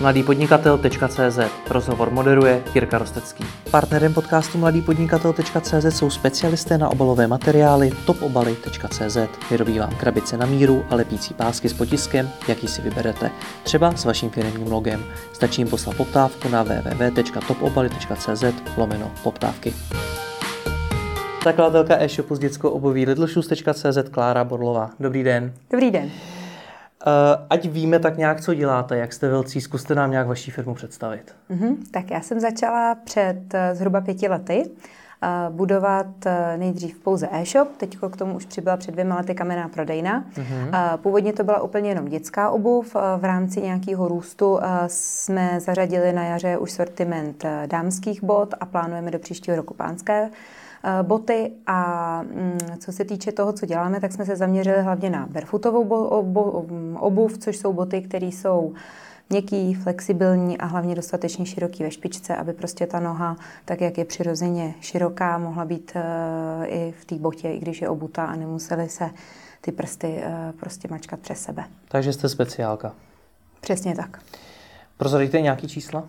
mladýpodnikatel.cz Rozhovor moderuje Jirka Rostecký. Partnerem podcastu mladýpodnikatel.cz jsou specialisté na obalové materiály topobaly.cz. Vyrobí vám krabice na míru a lepící pásky s potiskem, jaký si vyberete. Třeba s vaším firmním logem. Stačí jim poslat poptávku na www.topobaly.cz lomeno poptávky. Zakladatelka e-shopu s dětskou obuví lidlshoes.cz Klára Borlová. Dobrý den. Dobrý den. Uh, ať víme tak nějak, co děláte, jak jste velcí, zkuste nám nějak vaší firmu představit. Uh-huh. Tak já jsem začala před uh, zhruba pěti lety uh, budovat nejdřív pouze e-shop, teď k tomu už přibyla před dvěma lety kamenná prodejna. Uh, původně to byla úplně jenom dětská obuv, v rámci nějakého růstu uh, jsme zařadili na jaře už sortiment dámských bot a plánujeme do příštího roku pánské Eh, boty a mm, co se týče toho, co děláme, tak jsme se zaměřili hlavně na barefootovou obuv, což jsou boty, které jsou měkký, flexibilní a hlavně dostatečně široký ve špičce, aby prostě ta noha, tak jak je přirozeně široká, mohla být eh, i v té botě, i když je obutá a nemuseli se ty prsty eh, prostě mačkat přes sebe. Takže jste speciálka. Přesně tak. Prozradíte nějaký čísla?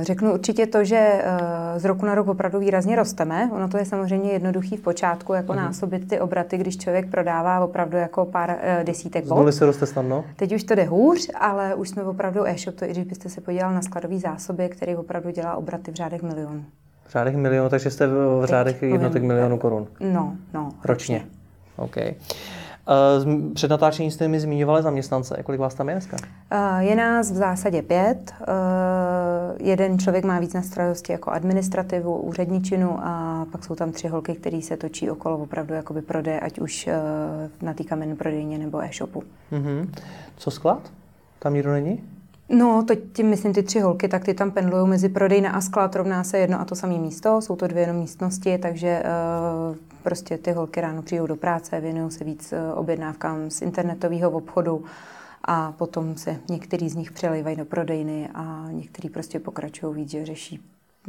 Řeknu určitě to, že uh, z roku na rok opravdu výrazně rosteme. Ono to je samozřejmě jednoduchý v počátku, jako uh-huh. násobit ty obraty, když člověk prodává opravdu jako pár uh, desítek bod. se roste snadno? Teď už to jde hůř, ale už jsme opravdu e-shop, to i když byste se podíval na skladový zásoby, který opravdu dělá obraty v řádech milionů. V řádech milionů, takže jste v řádech jednotek milionů korun? No, no. Ročně? ročně. OK. Uh, před natáčením jste mi zmiňovali zaměstnance. Kolik vás tam je dneska? Uh, je nás v zásadě pět. Uh, jeden člověk má víc na starosti jako administrativu, úředničinu a pak jsou tam tři holky, které se točí okolo opravdu jakoby prodeje, ať už na té kamenné prodejně nebo e-shopu. Uh-huh. Co sklad? Tam nikdo není? No, to tím myslím ty tři holky, tak ty tam pendlují mezi prodejna a sklad, rovná se jedno a to samé místo, jsou to dvě jenom místnosti, takže uh, prostě ty holky ráno přijdou do práce, věnují se víc uh, objednávkám z internetového obchodu a potom se některý z nich přelejvají do prodejny a některý prostě pokračují víc, že řeší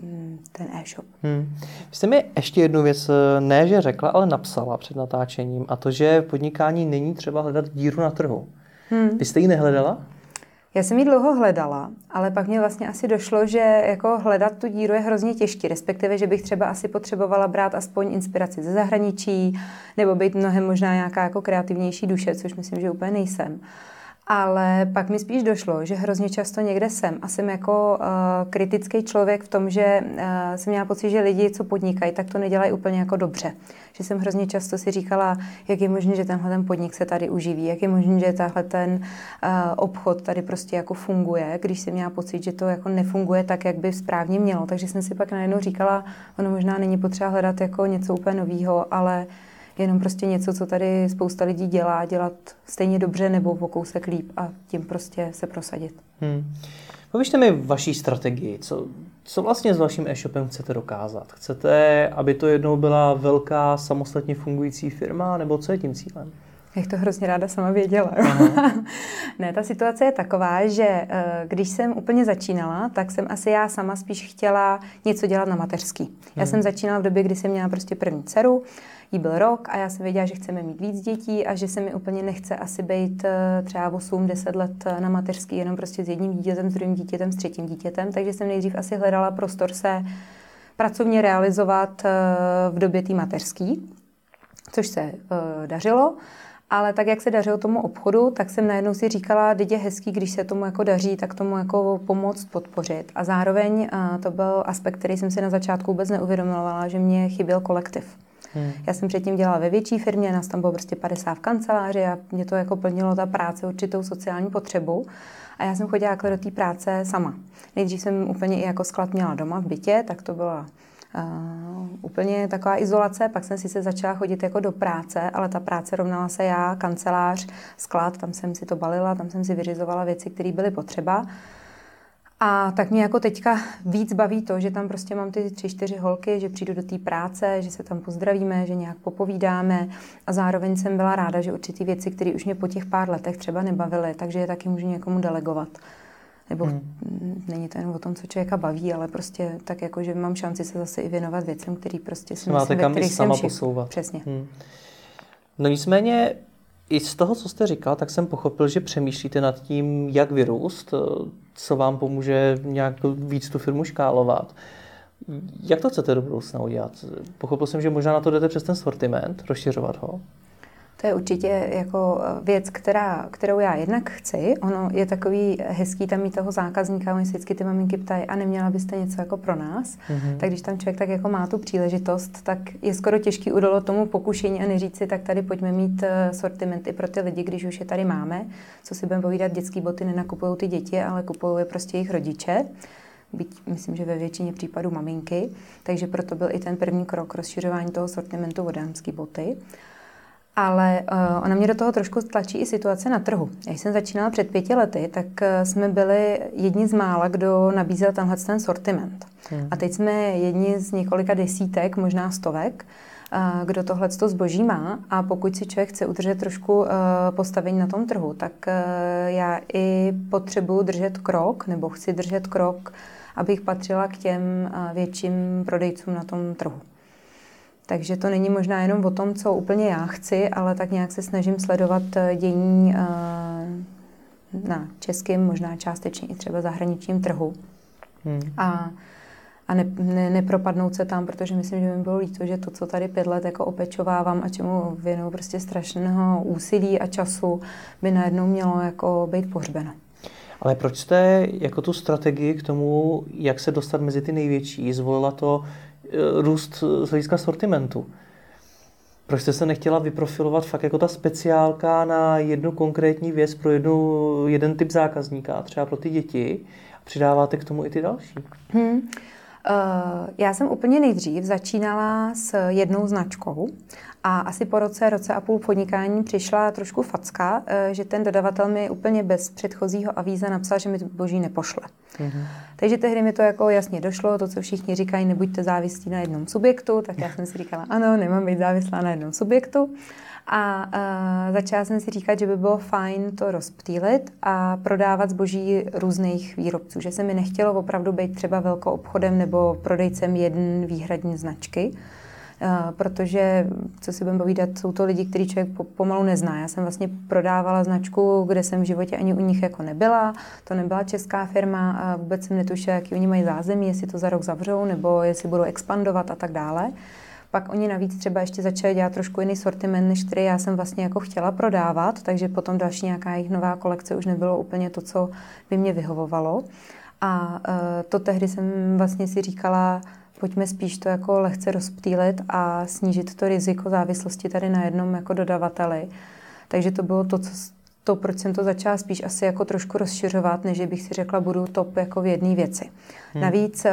mm, ten e-shop. Hmm. Vy jste mi ještě jednu věc, eh, ne že řekla, ale napsala před natáčením a to, že v podnikání není třeba hledat díru na trhu. Hmm. Vy jste ji nehledala? Já jsem ji dlouho hledala, ale pak mě vlastně asi došlo, že jako hledat tu díru je hrozně těžké, respektive, že bych třeba asi potřebovala brát aspoň inspiraci ze zahraničí, nebo být mnohem možná nějaká jako kreativnější duše, což myslím, že úplně nejsem ale pak mi spíš došlo, že hrozně často někde jsem a jsem jako uh, kritický člověk v tom, že uh, jsem měla pocit, že lidi, co podnikají, tak to nedělají úplně jako dobře. Že jsem hrozně často si říkala, jak je možné, že tenhle ten podnik se tady uživí, jak je možné, že tahle ten uh, obchod tady prostě jako funguje, když jsem měla pocit, že to jako nefunguje tak, jak by správně mělo. Takže jsem si pak najednou říkala, ono možná není potřeba hledat jako něco úplně nového, ale jenom prostě něco, co tady spousta lidí dělá, dělat stejně dobře nebo o kousek líp a tím prostě se prosadit. Hmm. Pověžte mi vaší strategii. Co, co vlastně s vaším e-shopem chcete dokázat? Chcete, aby to jednou byla velká samostatně fungující firma, nebo co je tím cílem? Jak to hrozně ráda sama věděla. ne, ta situace je taková, že eh, když jsem úplně začínala, tak jsem asi já sama spíš chtěla něco dělat na mateřský. Já hmm. jsem začínala v době, kdy jsem měla prostě první dceru jí byl rok a já jsem věděla, že chceme mít víc dětí a že se mi úplně nechce asi být eh, třeba 8-10 let eh, na mateřský jenom prostě s jedním dítětem, s druhým dítětem, s třetím dítětem, takže jsem nejdřív asi hledala prostor se pracovně realizovat v době té mateřský, což se dařilo. Ale tak, jak se dařilo tomu obchodu, tak jsem najednou si říkala, teď je hezký, když se tomu jako daří, tak tomu jako pomoct, podpořit. A zároveň to byl aspekt, který jsem si na začátku vůbec neuvědomovala, že mě chyběl kolektiv. Hmm. Já jsem předtím dělala ve větší firmě, nás tam bylo prostě 50 v kanceláři a mě to jako plnilo ta práce určitou sociální potřebu. A já jsem chodila jako do té práce sama. Nejdřív jsem úplně i jako sklad měla doma v bytě, tak to byla Úplně taková izolace, pak jsem si se začala chodit jako do práce, ale ta práce rovnala se já, kancelář, sklad, tam jsem si to balila, tam jsem si vyřizovala věci, které byly potřeba. A tak mě jako teďka víc baví to, že tam prostě mám ty tři, čtyři holky, že přijdu do té práce, že se tam pozdravíme, že nějak popovídáme a zároveň jsem byla ráda, že určitý věci, které už mě po těch pár letech třeba nebavily, takže je taky můžu někomu delegovat. Nebo hmm. není to jen o tom, co člověka baví, ale prostě tak jako, že mám šanci se zase i věnovat věcem, který prostě si Máte myslím, kam i sama posouvat. Přesně. Hmm. No nicméně I z toho, co jste říkal, tak jsem pochopil, že přemýšlíte nad tím, jak vyrůst, co vám pomůže nějak víc tu firmu škálovat. Jak to chcete do budoucna udělat? Pochopil jsem, že možná na to jdete přes ten sortiment, rozšiřovat ho. To je určitě jako eh, věc, která, kterou já jednak chci. Ono je takový hezký tam mít toho zákazníka, oni si vždycky ty maminky ptají, a neměla byste něco jako pro nás? Mm-hmm. Tak když tam člověk tak jako má tu příležitost, tak je skoro těžký udalo tomu pokušení a neříct si, tak tady pojďme mít eh, sortiment i pro ty lidi, když už je tady máme. Co si budeme povídat, dětský boty nenakupují ty děti, ale kupují je prostě jejich rodiče byť myslím, že ve většině případů maminky, takže proto byl i ten první krok rozšiřování toho sortimentu vodámský boty. Ale uh, ona mě do toho trošku tlačí i situace na trhu. Když jsem začínala před pěti lety, tak uh, jsme byli jedni z mála, kdo nabízel tenhle ten sortiment. Hmm. A teď jsme jedni z několika desítek, možná stovek, uh, kdo tohle zboží má. A pokud si člověk chce udržet trošku uh, postavení na tom trhu, tak uh, já i potřebuji držet krok, nebo chci držet krok, abych patřila k těm uh, větším prodejcům na tom trhu. Takže to není možná jenom o tom, co úplně já chci, ale tak nějak se snažím sledovat eh, dění eh, na českém, možná částečně i třeba zahraničním trhu. Hmm. A, a ne, ne, nepropadnout se tam, protože myslím, že mi bylo líto, že to, co tady pět let jako opečovávám a čemu věnuju prostě strašného úsilí a času, by najednou mělo jako být pohřbeno. Ale proč jste jako tu strategii k tomu, jak se dostat mezi ty největší, zvolila to růst z hlediska sortimentu. Proč jste se nechtěla vyprofilovat fakt jako ta speciálka na jednu konkrétní věc pro jednu, jeden typ zákazníka, třeba pro ty děti, a přidáváte k tomu i ty další? Hmm. Uh, já jsem úplně nejdřív začínala s jednou značkou a asi po roce, roce a půl podnikání přišla trošku facka, eh, že ten dodavatel mi úplně bez předchozího avíza napsal, že mi boží nepošle. Mm-hmm. Takže tehdy mi to jako jasně došlo, to, co všichni říkají, nebuďte závislí na jednom subjektu, tak já jsem si říkala, ano, nemám být závislá na jednom subjektu. A uh, začala jsem si říkat, že by bylo fajn to rozptýlit a prodávat zboží různých výrobců, že se mi nechtělo opravdu být třeba velkou obchodem nebo prodejcem jeden výhradní značky, Eh, protože, co si budeme povídat, jsou to lidi, který člověk pomalu nezná. Já jsem vlastně prodávala značku, kde jsem v životě ani u nich jako nebyla, to nebyla česká firma a vůbec jsem netušila, jaký oni mají zázemí, jestli to za rok zavřou nebo jestli budou expandovat a tak dále. Pak oni navíc třeba ještě začali dělat trošku jiný sortiment, než který já jsem vlastně jako chtěla prodávat, takže potom další nějaká jejich nová kolekce už nebylo úplně to, co by mě vyhovovalo. A uh, to tehdy jsem vlastně si říkala, pojďme spíš to jako lehce rozptýlit a snížit to riziko závislosti tady na jednom jako dodavateli. Takže to bylo to, co, to, proč jsem to začala spíš asi jako trošku rozšiřovat, než bych si řekla, budu top jako v jedné věci. Hmm. Navíc uh,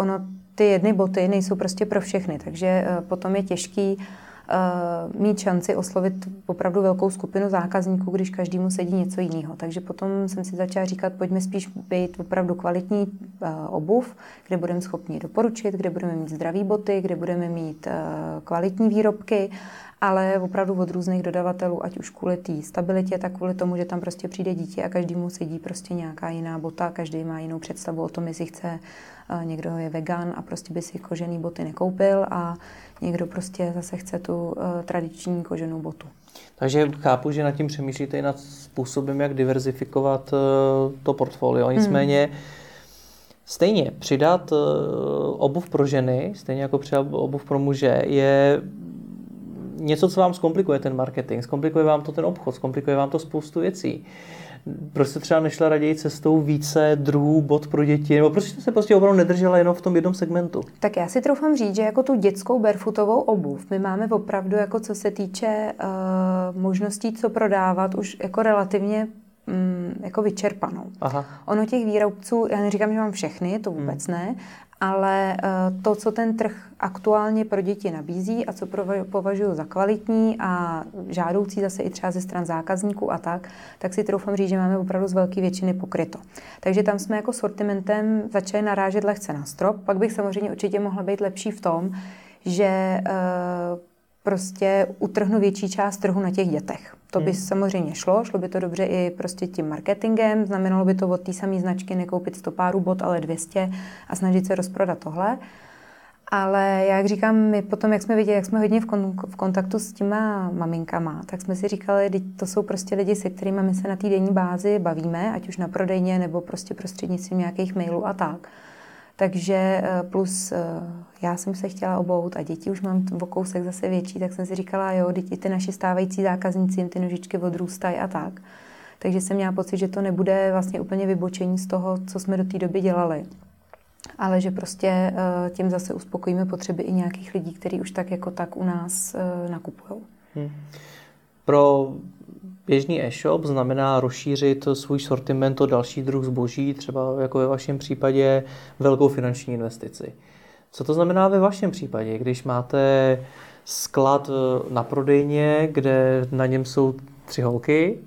ono, ty jedny boty nejsou prostě pro všechny, takže uh, potom je těžký uh, mít šanci oslovit opravdu velkou skupinu zákazníků, když každému sedí něco jiného. Takže potom jsem si začala říkat, pojďme spíš být opravdu kvalitní uh, obuv, kde budeme schopni doporučit, kde budeme mít zdraví boty, kde budeme mít kvalitní výrobky ale opravdu od různých dodavatelů, ať už kvůli té stabilitě, tak kvůli tomu, že tam prostě přijde dítě a každému sedí prostě nějaká jiná bota, každý má jinou představu o tom, jestli chce, někdo je vegan a prostě by si kožený boty nekoupil a někdo prostě zase chce tu tradiční koženou botu. Takže chápu, že nad tím přemýšlíte i nad způsobem, jak diverzifikovat to portfolio. Hmm. Nicméně hmm. Stejně přidat obuv pro ženy, stejně jako přidat obuv pro muže, je něco, co vám zkomplikuje ten marketing, zkomplikuje vám to ten obchod, zkomplikuje vám to spoustu věcí. Proč jste třeba nešla raději cestou více druhů bod pro děti, nebo proč jste se prostě opravdu nedržela jenom v tom jednom segmentu? Tak já si troufám říct, že jako tu dětskou barefootovou obuv my máme opravdu, jako co se týče uh, možností, co prodávat, už jako relativně mm, jako vyčerpanou. Aha. Ono těch výrobců, já neříkám, že mám všechny, to vůbec hmm. ne, ale eh, to, co ten trh aktuálně pro děti nabízí a co považuji za kvalitní a žádoucí zase i třeba ze stran zákazníků a tak, tak si troufám říct, že máme opravdu z velké většiny pokryto. Takže tam jsme jako sortimentem začali narážet lehce na strop, pak bych samozřejmě určitě mohla být lepší v tom, že eh, prostě utrhnu větší část trhu na těch dětech. To by hmm. samozřejmě šlo, šlo by to dobře i prostě tím marketingem, znamenalo by to od té samé značky nekoupit 100 párů bot, ale 200 a snažit se rozprodat tohle. Ale jak říkám, my potom, jak jsme viděli, jak jsme hodně v, kon, v kontaktu s těma maminkama, tak jsme si říkali, že to jsou prostě lidi, se kterými my se na týdenní bázi bavíme, ať už na prodejně nebo prostě prostřednictvím nějakých mailů a tak. Takže eh, plus eh, já jsem se chtěla obout a děti už mám o kousek zase větší, tak jsem si říkala, jo, děti ty naši stávající zákazníci, jim ty nožičky odrůstají a tak. Takže jsem měla pocit, že to nebude vlastně úplně vybočení z toho, co jsme do té doby dělali. Ale že prostě eh, tím zase uspokojíme potřeby i nějakých lidí, kteří už tak jako tak u nás nakupují. Hmm. Pro Běžný e-shop znamená rozšířit svůj sortiment o další druh zboží, třeba jako ve vašem případě velkou finanční investici. Co to znamená ve vašem případě, když máte sklad eh, na prodejně, kde na něm jsou tři holky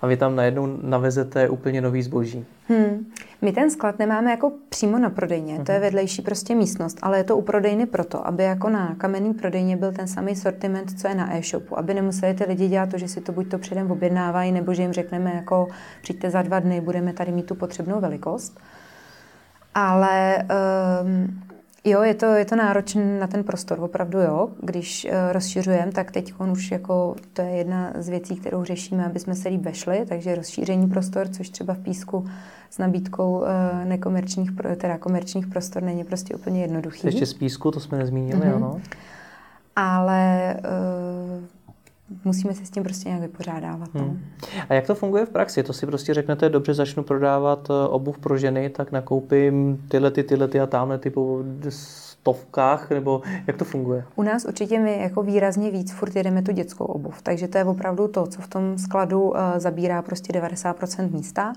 a vy tam najednou navezete úplně nový zboží? Hmm. My ten sklad nemáme jako přímo na prodejně, hmm. to je mhm. vedlejší prostě místnost, ale je to u prodejny proto, aby jako na kamenný prodejně byl ten samý sortiment, co je na e-shopu, aby nemuseli ty lidi dělat to, že si to buď to předem objednávají, nebo že jim řekneme jako přijďte za dva dny, budeme tady mít tu potřebnou velikost. Ale um, Jo, je to, je to náročné na ten prostor, opravdu jo. Když uh, rozšiřujeme, tak teď on už jako, to je jedna z věcí, kterou řešíme, aby jsme se líp vešli, takže rozšíření prostor, což třeba v Písku s nabídkou uh, nekomerčních, teda komerčních prostor není prostě úplně jednoduchý. Ještě z Písku, to jsme nezmínili, mm-hmm. ano. Ale uh, musíme se s tím prostě nějak vypořádávat. No. Hmm. A jak to funguje v praxi? To si prostě řeknete, dobře, začnu prodávat eh, obuv pro ženy, tak nakoupím tyhle, ty, tyhle ty a tamhle ty po stovkách, nebo jak to funguje? U nás určitě my jako výrazně víc furt jedeme tu dětskou obuv, takže to je opravdu to, co v tom skladu uh, zabírá prostě 90% místa.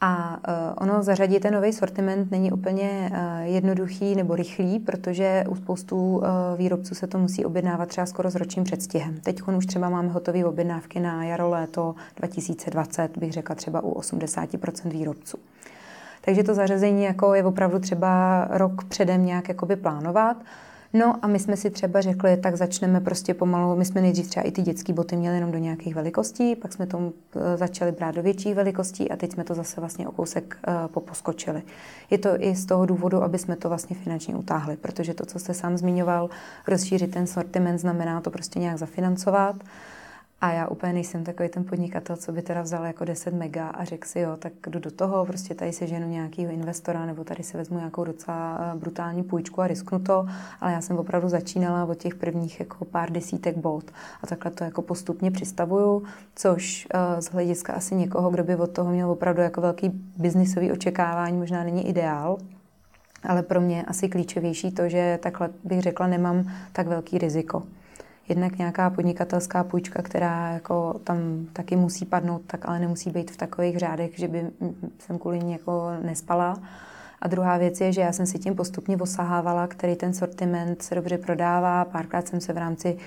A uh, ono zařadit ten nový sortiment není úplně uh, jednoduchý nebo rychlý, protože u spoustu uh, výrobců se to musí objednávat třeba skoro s ročním předstihem. Teď už třeba máme hotové objednávky na jaro, léto 2020, bych řekla třeba u 80% výrobců. Takže to zařazení jako je opravdu třeba rok předem nějak plánovat. No a my jsme si třeba řekli, tak začneme prostě pomalu, my jsme nejdřív třeba i ty dětské boty měli jenom do nějakých velikostí, pak jsme tomu eh, začali brát do větších velikostí a teď jsme to zase vlastně o kousek uh, poposkočili. Je to i z toho důvodu, aby jsme to vlastně finančně utáhli, protože to, co jste sám zmiňoval, rozšířit ten sortiment znamená to prostě nějak zafinancovat. A já úplně nejsem takový ten podnikatel, co by teda vzal jako 10 mega a řekl si, jo, tak jdu do toho, prostě tady se ženu nějakého investora, nebo tady se vezmu nějakou docela eh, brutální půjčku a risknu to, ale já jsem opravdu začínala od těch prvních jako pár desítek bot a takhle to jako postupně přistavuju, což uh, z hlediska asi někoho, kdo by od toho měl opravdu jako velký biznisový očekávání, možná není ideál, ale pro mě asi klíčovější to, že takhle bych řekla, nemám tak velký riziko jednak nějaká podnikatelská půjčka, která jako tam taky musí padnout, tak ale nemusí být v takových řádech, že by jsem kvůli ní jako nespala. A druhá věc je, že já jsem si tím postupně osahávala, který ten sortiment se dobře prodává. Párkrát jsem se v rámci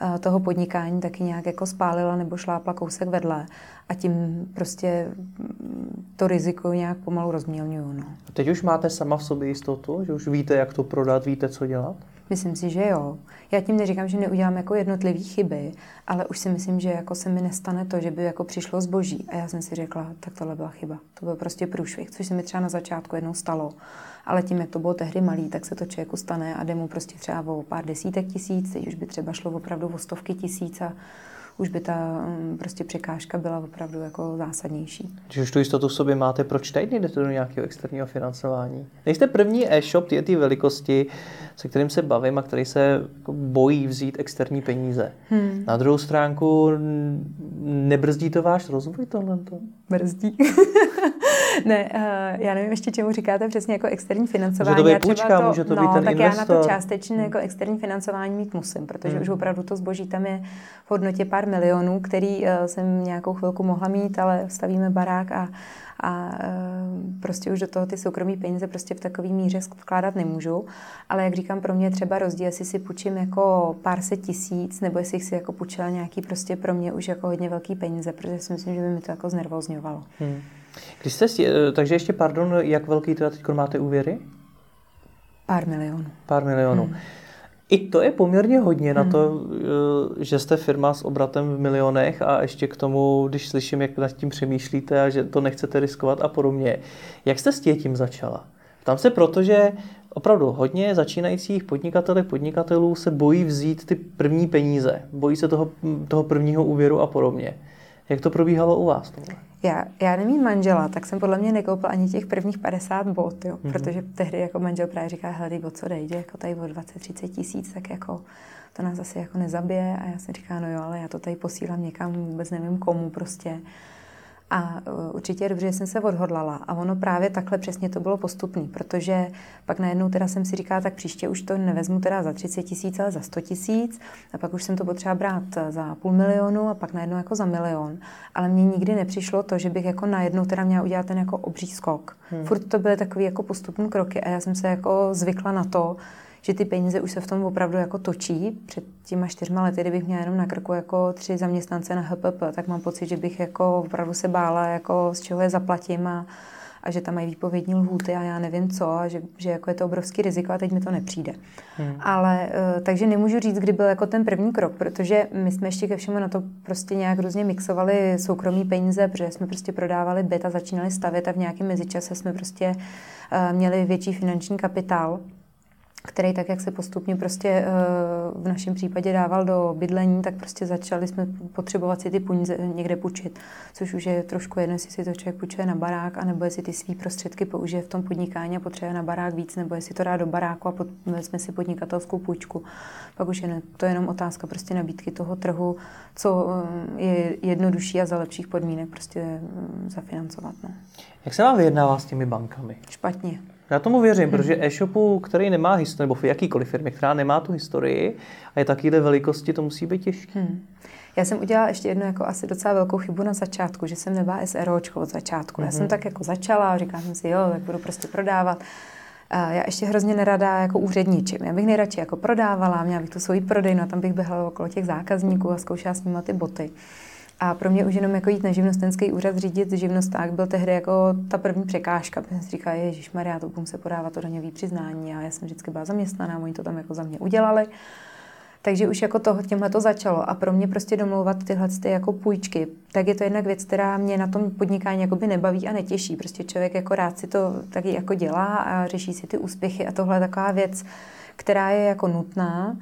eh, toho podnikání taky nějak jako spálila nebo šlápla kousek vedle a tím prostě mm, to riziko nějak pomalu rozmělňuju. No. Teď už máte sama v sobě jistotu, že už víte, jak to prodat, víte, co dělat? Myslím si, že jo. Já tím neříkám, že neudělám jako jednotlivé chyby, ale už si myslím, že jako se mi nestane to, že by jako přišlo zboží. A já jsem si řekla, tak tohle byla chyba. To byl prostě průšvih, což se mi třeba na začátku jednou stalo. Ale tím, jak to bylo tehdy malý, tak se to člověku stane a jde mu prostě třeba o pár desítek tisíc, teď už by třeba šlo opravdu o stovky tisíc a už by ta um, prostě překážka byla opravdu jako zásadnější. Když už tu jistotu v sobě máte, proč teď jdete do nějakého externího financování? Nejste první e-shop ty, ty velikosti, se kterým se bavím a který se jako bojí vzít externí peníze. Hmm. Na druhou stránku nebrzdí to váš rozvoj tohle? Brzdí. ne, uh, já nevím ještě, čemu říkáte přesně jako externí financování. Může to být půjčka, to, může to no, být ten tak investor. já na to částečně jako externí financování mít musím, protože hmm. už opravdu to zboží tam je v hodnotě pár milionů, který uh, jsem nějakou chvilku mohla mít, ale stavíme barák a, a uh, prostě už do toho ty soukromí peníze prostě v takové míře skládat nemůžu. Ale jak říkám, pro mě je třeba rozdíl, jestli si půjčím jako pár set tisíc, nebo jestli si jako půjčila nějaký prostě pro mě už jako hodně velký peníze, protože si myslím, že by mi to jako znervozňovalo. Hmm. Když jste, eh, takže ještě pardon, jak velký teda teď máte úvěry? Pár milionů. Pár milionů. Hmm. I to je poměrně hodně hmm. na to, eh, že jste firma s obratem v milionech a ještě k tomu, když slyším, jak nad tím přemýšlíte a že to nechcete riskovat a podobně. Jak jste s tím začala? Tam se proto, že opravdu hodně začínajících podnikatelů, podnikatelů se bojí vzít ty první peníze, bojí se toho, toho prvního úvěru a podobně. Jak to probíhalo u vás? Tohle? Já, já nemím manžela, tak jsem podle mě nekoupila ani těch prvních 50 bot, jo, mm-hmm. protože tehdy jako manžel právě říká, hele, o co jde, jako tady o 20-30 tisíc, tak jako to nás asi jako nezabije a já jsem říká, no jo, ale já to tady posílám někam, vůbec nevím komu prostě. A e, určitě je dobře, že jsem se odhodlala. A ono právě takhle přesně to bylo postupný, protože pak najednou teda jsem si říkala, tak příště už to nevezmu teda za 30 tisíc, ale za 100 tisíc. A pak už jsem to potřeba brát za půl milionu a pak najednou jako za milion. Ale mně nikdy nepřišlo to, že bych jako najednou teda měla udělat ten jako obří skok. Hmm. Furt to byly takové jako postupné kroky a já jsem se jako zvykla na to, že ty peníze už se v tom opravdu jako točí. Před těma čtyřma lety, kdybych měla jenom na krku jako tři zaměstnance na HPP, tak mám pocit, že bych jako opravdu se bála, jako z čeho je zaplatím a, a že tam mají výpovědní lhůty a já nevím co a že, že jako je to obrovský riziko a teď mi to nepřijde. Hmm. Ale uh, takže nemůžu říct, kdy byl jako ten první krok, protože my jsme ještě ke všemu na to prostě nějak různě mixovali soukromí peníze, protože jsme prostě prodávali byt a začínali stavět a v nějakém mezičase jsme prostě uh, měli větší finanční kapitál který tak, jak se postupně prostě eh, v našem případě dával do bydlení, tak prostě začali jsme potřebovat si ty peníze někde půjčit, což už je trošku jedno, jestli si to člověk půjčuje na barák, anebo jestli ty svý prostředky použije v tom podnikání a potřebuje na barák víc, nebo jestli to dá do baráku a vezme si podnikatelskou půjčku. Pak už je to jenom otázka prostě nabídky toho trhu, co eh, je jednodušší a za lepších podmínek prostě mm, zafinancovat. No. Jak se vám vyjednává s těmi bankami? Špatně. Já tomu věřím, hmm. protože e-shopu, který nemá historii, nebo v jakýkoliv firmě, která nemá tu historii a je takovéhle velikosti, to musí být těžké. Hmm. Já jsem udělala ještě jednu jako asi docela velkou chybu na začátku, že jsem nebyla SROčko od začátku. Mm-hmm. Já jsem mhm. tak jako začala a říkala jsem si, jo, tak budu prostě prodávat. A já ještě hrozně nerada jako úředničím. Já bych nejradši jako prodávala, měla bych tu svoji prodejnu a tam bych běhala okolo těch zákazníků a zkoušela s nimi ty boty. A pro mě už jenom jako jít na živnostenský úřad řídit živnosták byl tehdy jako ta první překážka. Protože jsem říkala, Ježíš Maria, to budu se podávat to daňový přiznání. A já jsem vždycky byla zaměstnaná, oni to tam jako za mě udělali. Takže už jako to, těmhle to začalo. A pro mě prostě domlouvat tyhle ty jako půjčky, tak je to jednak věc, která mě na tom podnikání jakoby nebaví a netěší. Prostě člověk jako rád si to taky jako dělá a řeší si ty úspěchy a tohle je taková věc, která je jako nutná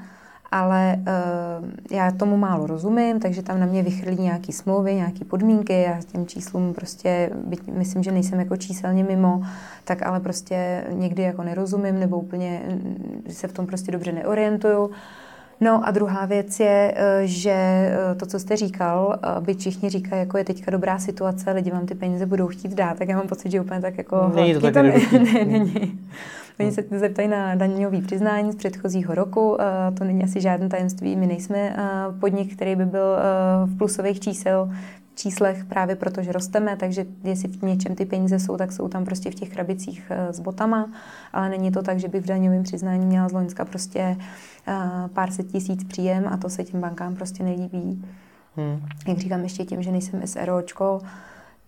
ale uh, já tomu málo rozumím, takže tam na mě vychrlí nějaký smlouvy, nějaké podmínky, já těm číslům prostě, byť myslím, že nejsem jako číselně mimo, tak ale prostě někdy jako nerozumím nebo úplně se v tom prostě dobře neorientuju. No a druhá věc je, eh, že eh, to, co jste říkal, by všichni říkají, jako je teďka dobrá situace, lidi vám ty peníze budou chtít dát, tak já mám pocit, že úplně tak jako... Není to tak to ne, ne, není. Oni se zeptají na daňový přiznání z předchozího roku. To není asi žádné tajemství. My nejsme podnik, který by byl v plusových čísel číslech právě proto, že rosteme, takže jestli v něčem ty peníze jsou, tak jsou tam prostě v těch krabicích s botama, ale není to tak, že bych v daňovém přiznání měla z Loňska prostě pár set tisíc příjem a to se těm bankám prostě nelíbí. Hmm. Jak říkám, ještě tím, že nejsem SROčko,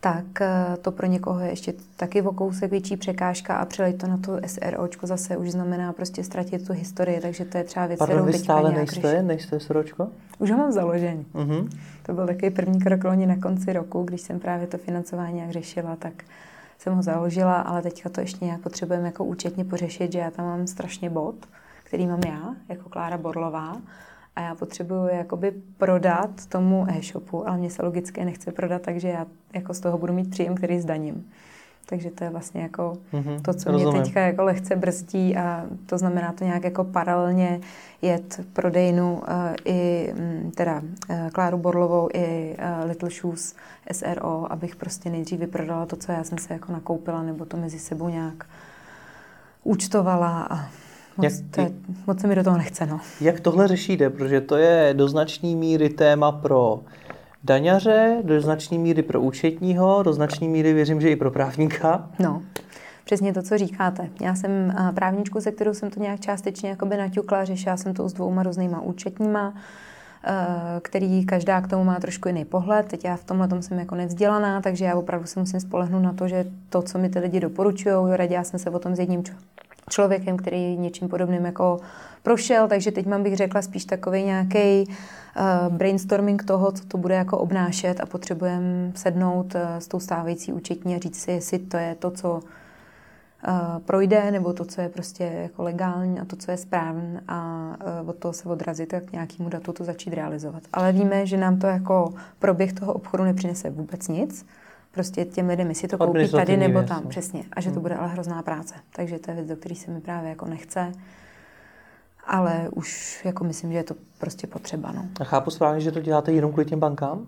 tak eh, to pro někoho je ještě taky o kousek větší překážka a přelejt to na to SROčko zase už znamená prostě ztratit tu historii, takže to je třeba věc, Pardon, kterou vy stále nejste, nejste SROčko? Už ho mám založený. Uh-huh. To byl takový první krok loni na konci roku, když jsem právě to financování nějak řešila, tak jsem ho založila, ale teďka to ještě nějak potřebujeme jako účetně pořešit, že já tam mám strašně bod, který mám já, jako Klára Borlová, a já potřebuju jakoby prodat tomu e-shopu, ale mě se logicky nechce prodat, takže já jako z toho budu mít příjem, který zdaním. Takže to je vlastně jako mm-hmm, to, co rozumím. mě teďka jako lehce brzdí a to znamená to nějak jako paralelně jet prodejnu uh, i um, teda uh, Kláru Borlovou i uh, Little Shoes SRO, abych prostě nejdřív vyprodala to, co já jsem se jako nakoupila, nebo to mezi sebou nějak účtovala a Moc, jak, to je, moc se mi do toho nechce. No. Jak tohle řešíte? Protože to je do značné míry téma pro daňaře, do značné míry pro účetního, do značné míry věřím, že i pro právníka. No, přesně to, co říkáte. Já jsem právničku, se kterou jsem to nějak částečně jakoby naťukla, řešila jsem to s dvouma různýma účetníma, který každá k tomu má trošku jiný pohled. Teď já v tomhle tom jsem jako nevzdělaná, takže já opravdu se musím spolehnout na to, že to, co mi ty lidi doporučují, radila jsem se o tom s jedním člověkem, který něčím podobným jako prošel, takže teď mám bych řekla spíš takový nějaký uh, brainstorming toho, co to bude jako obnášet a potřebujeme sednout uh, s tou stávající účetní a říct si, jestli to je to, co projde, nebo to, co je prostě jako legální a to, co je správné a od toho se odrazit tak k nějakému datu to začít realizovat. Ale víme, že nám to jako proběh toho obchodu nepřinese vůbec nic. Prostě těm lidem, jestli to koupí tady nebo tam, věc, přesně. A že to hmm. bude ale hrozná práce. Takže to je věc, do které se mi právě jako nechce. Ale už jako myslím, že je to prostě potřeba. No. A chápu správně, že to děláte jenom kvůli těm bankám?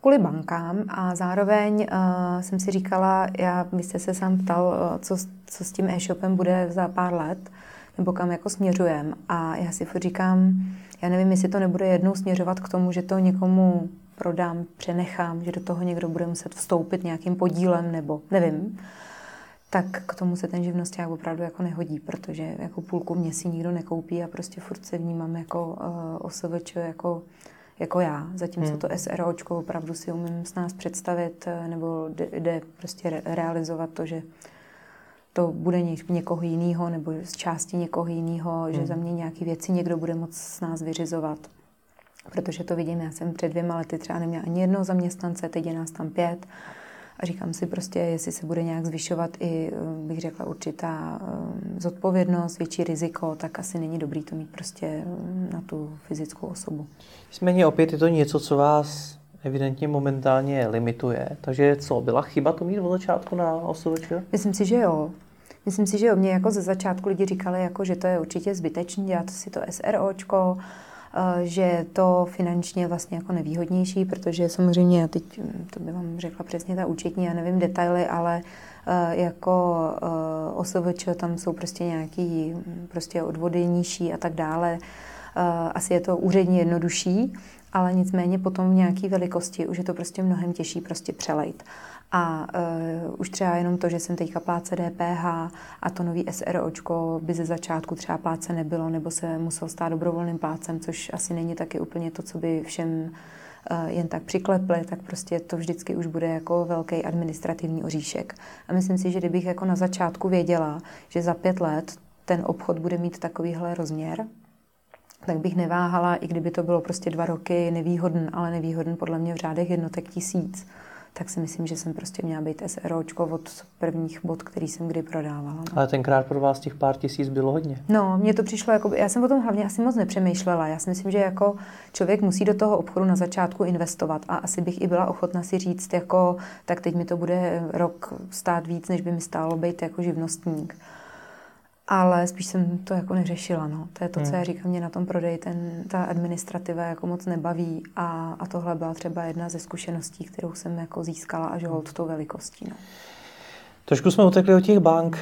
kvůli bankám a zároveň uh, jsem si říkala, já, vy jste se sám ptal, uh, co, co s tím e-shopem bude za pár let, nebo kam jako směřujem. A já si furt říkám, já nevím, jestli to nebude jednou směřovat k tomu, že to někomu prodám, přenechám, že do toho někdo bude muset vstoupit nějakým podílem, nebo nevím, tak k tomu se ten živnosták opravdu jako nehodí, protože jako půlku mě si nikdo nekoupí a prostě furt se vnímám jako uh, OSVČ, jako jako já. Zatímco hmm. to SROčko opravdu si umím s nás představit eh, nebo jde prostě realizovat to, že to bude někoho jiného nebo z části někoho jiného, hmm. že za mě nějaké věci někdo bude moct s nás vyřizovat. Protože to vidím, já jsem před dvěma lety třeba neměla ani jednoho zaměstnance, teď je nás tam pět. A říkám si prostě, jestli se bude nějak zvyšovat i, eh, bych řekla, určitá eh, zodpovědnost, větší riziko, tak asi není dobrý to mít prostě eh, na tu fyzickou osobu. Nicméně opět je to něco, co vás evidentně momentálně limituje. Takže co, byla chyba to mít od začátku na OSVČ? Myslím si, že jo. Myslím si, že jo. Mě jako ze začátku lidi říkali, jako, že to je určitě zbytečné dělat si to SROčko, Že to finančně je vlastně jako nevýhodnější, protože samozřejmě, teď hm, to by vám řekla přesně ta účetní, já nevím detaily, ale eh, jako OSVČ tam jsou prostě nějaký hm, prostě odvody nižší a tak dále. Asi je to úředně jednodušší, ale nicméně potom v nějaké velikosti už je to prostě mnohem těžší prostě přelejt. A uh, už třeba jenom to, že jsem teďka pláce DPH a to nový SROčko by ze začátku třeba pláce nebylo, nebo se musel stát dobrovolným plácem, což asi není taky úplně to, co by všem uh, jen tak přiklepli, tak prostě to vždycky už bude jako velký administrativní oříšek. A myslím si, že kdybych jako na začátku věděla, že za pět let ten obchod bude mít takovýhle rozměr, tak bych neváhala, i kdyby to bylo prostě dva roky nevýhodný, ale nevýhodný podle mě v řádech jednotek tisíc tak si myslím, že jsem prostě měla být SROčko od prvních bod, který jsem kdy prodávala. No. Ale tenkrát pro vás těch pár tisíc bylo hodně. No, mně to přišlo, jako, já jsem o tom hlavně asi moc nepřemýšlela. Já si myslím, že jako člověk musí do toho obchodu na začátku investovat a asi bych i byla ochotna si říct, jako, tak teď mi to bude rok stát víc, než by mi stálo být jako živnostník ale spíš jsem to jako neřešila. No. To je to, co hmm. já říkám, mě na tom prodeji ten, ta administrativa jako moc nebaví a, a tohle byla třeba jedna ze zkušeností, kterou jsem jako získala až hold tou velikostí. No. Trošku jsme utekli od těch bank.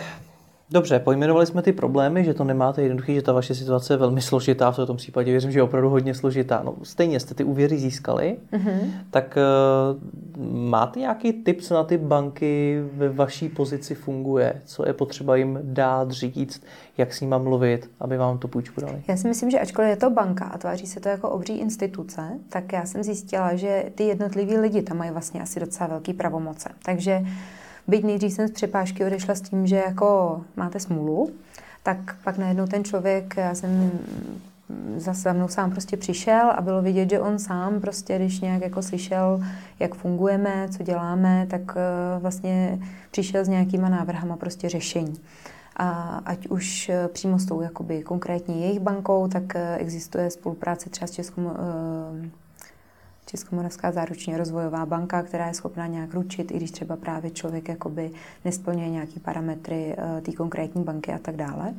Dobře, pojmenovali jsme ty problémy, že to nemáte jednoduchý, že ta vaše situace je velmi složitá, v tom případě věřím, že je opravdu hodně složitá. No, stejně jste ty úvěry získali, mm-hmm. tak uh, máte nějaký tip, co na ty banky ve vaší pozici funguje? Co je potřeba jim dát, říct, jak s nima mluvit, aby vám to půjčku dali? Já si myslím, že ačkoliv je to banka a tváří se to jako obří instituce, tak já jsem zjistila, že ty jednotliví lidi tam mají vlastně asi docela velký pravomoce. Takže Byť nejdřív jsem z přepážky odešla s tím, že jako máte smůlu, tak pak najednou ten člověk, já jsem za mnou sám prostě přišel a bylo vidět, že on sám prostě, když nějak jako slyšel, jak fungujeme, co děláme, tak eh, vlastně přišel s nějakýma návrhama prostě řešení. A ať už eh, přímo s tou jakoby konkrétní jejich bankou, tak eh, existuje spolupráce třeba s Českou Českomoravská záručně rozvojová banka, která je schopná nějak ručit, i když třeba právě člověk jakoby nesplňuje nějaký parametry uh, té konkrétní banky a tak dále.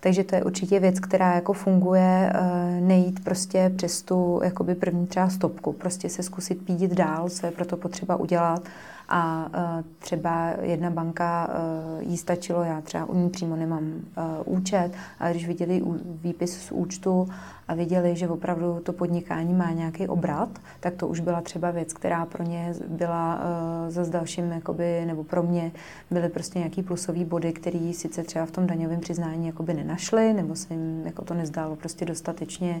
Takže to je určitě věc, která jako funguje, uh, nejít prostě přes tu jakoby první třeba stopku, prostě se zkusit pídit dál, co je pro to potřeba udělat a uh, třeba jedna banka uh, jí stačilo, já třeba u ní přímo nemám uh, účet, ale když viděli výpis z účtu a viděli, že opravdu to podnikání má nějaký obrat, tak to už byla třeba věc, která pro ně byla uh, zase dalším, jakoby, nebo pro mě byly prostě nějaký plusové body, které sice třeba v tom daňovém přiznání jakoby nenašly, nebo se jim jako to nezdálo prostě dostatečně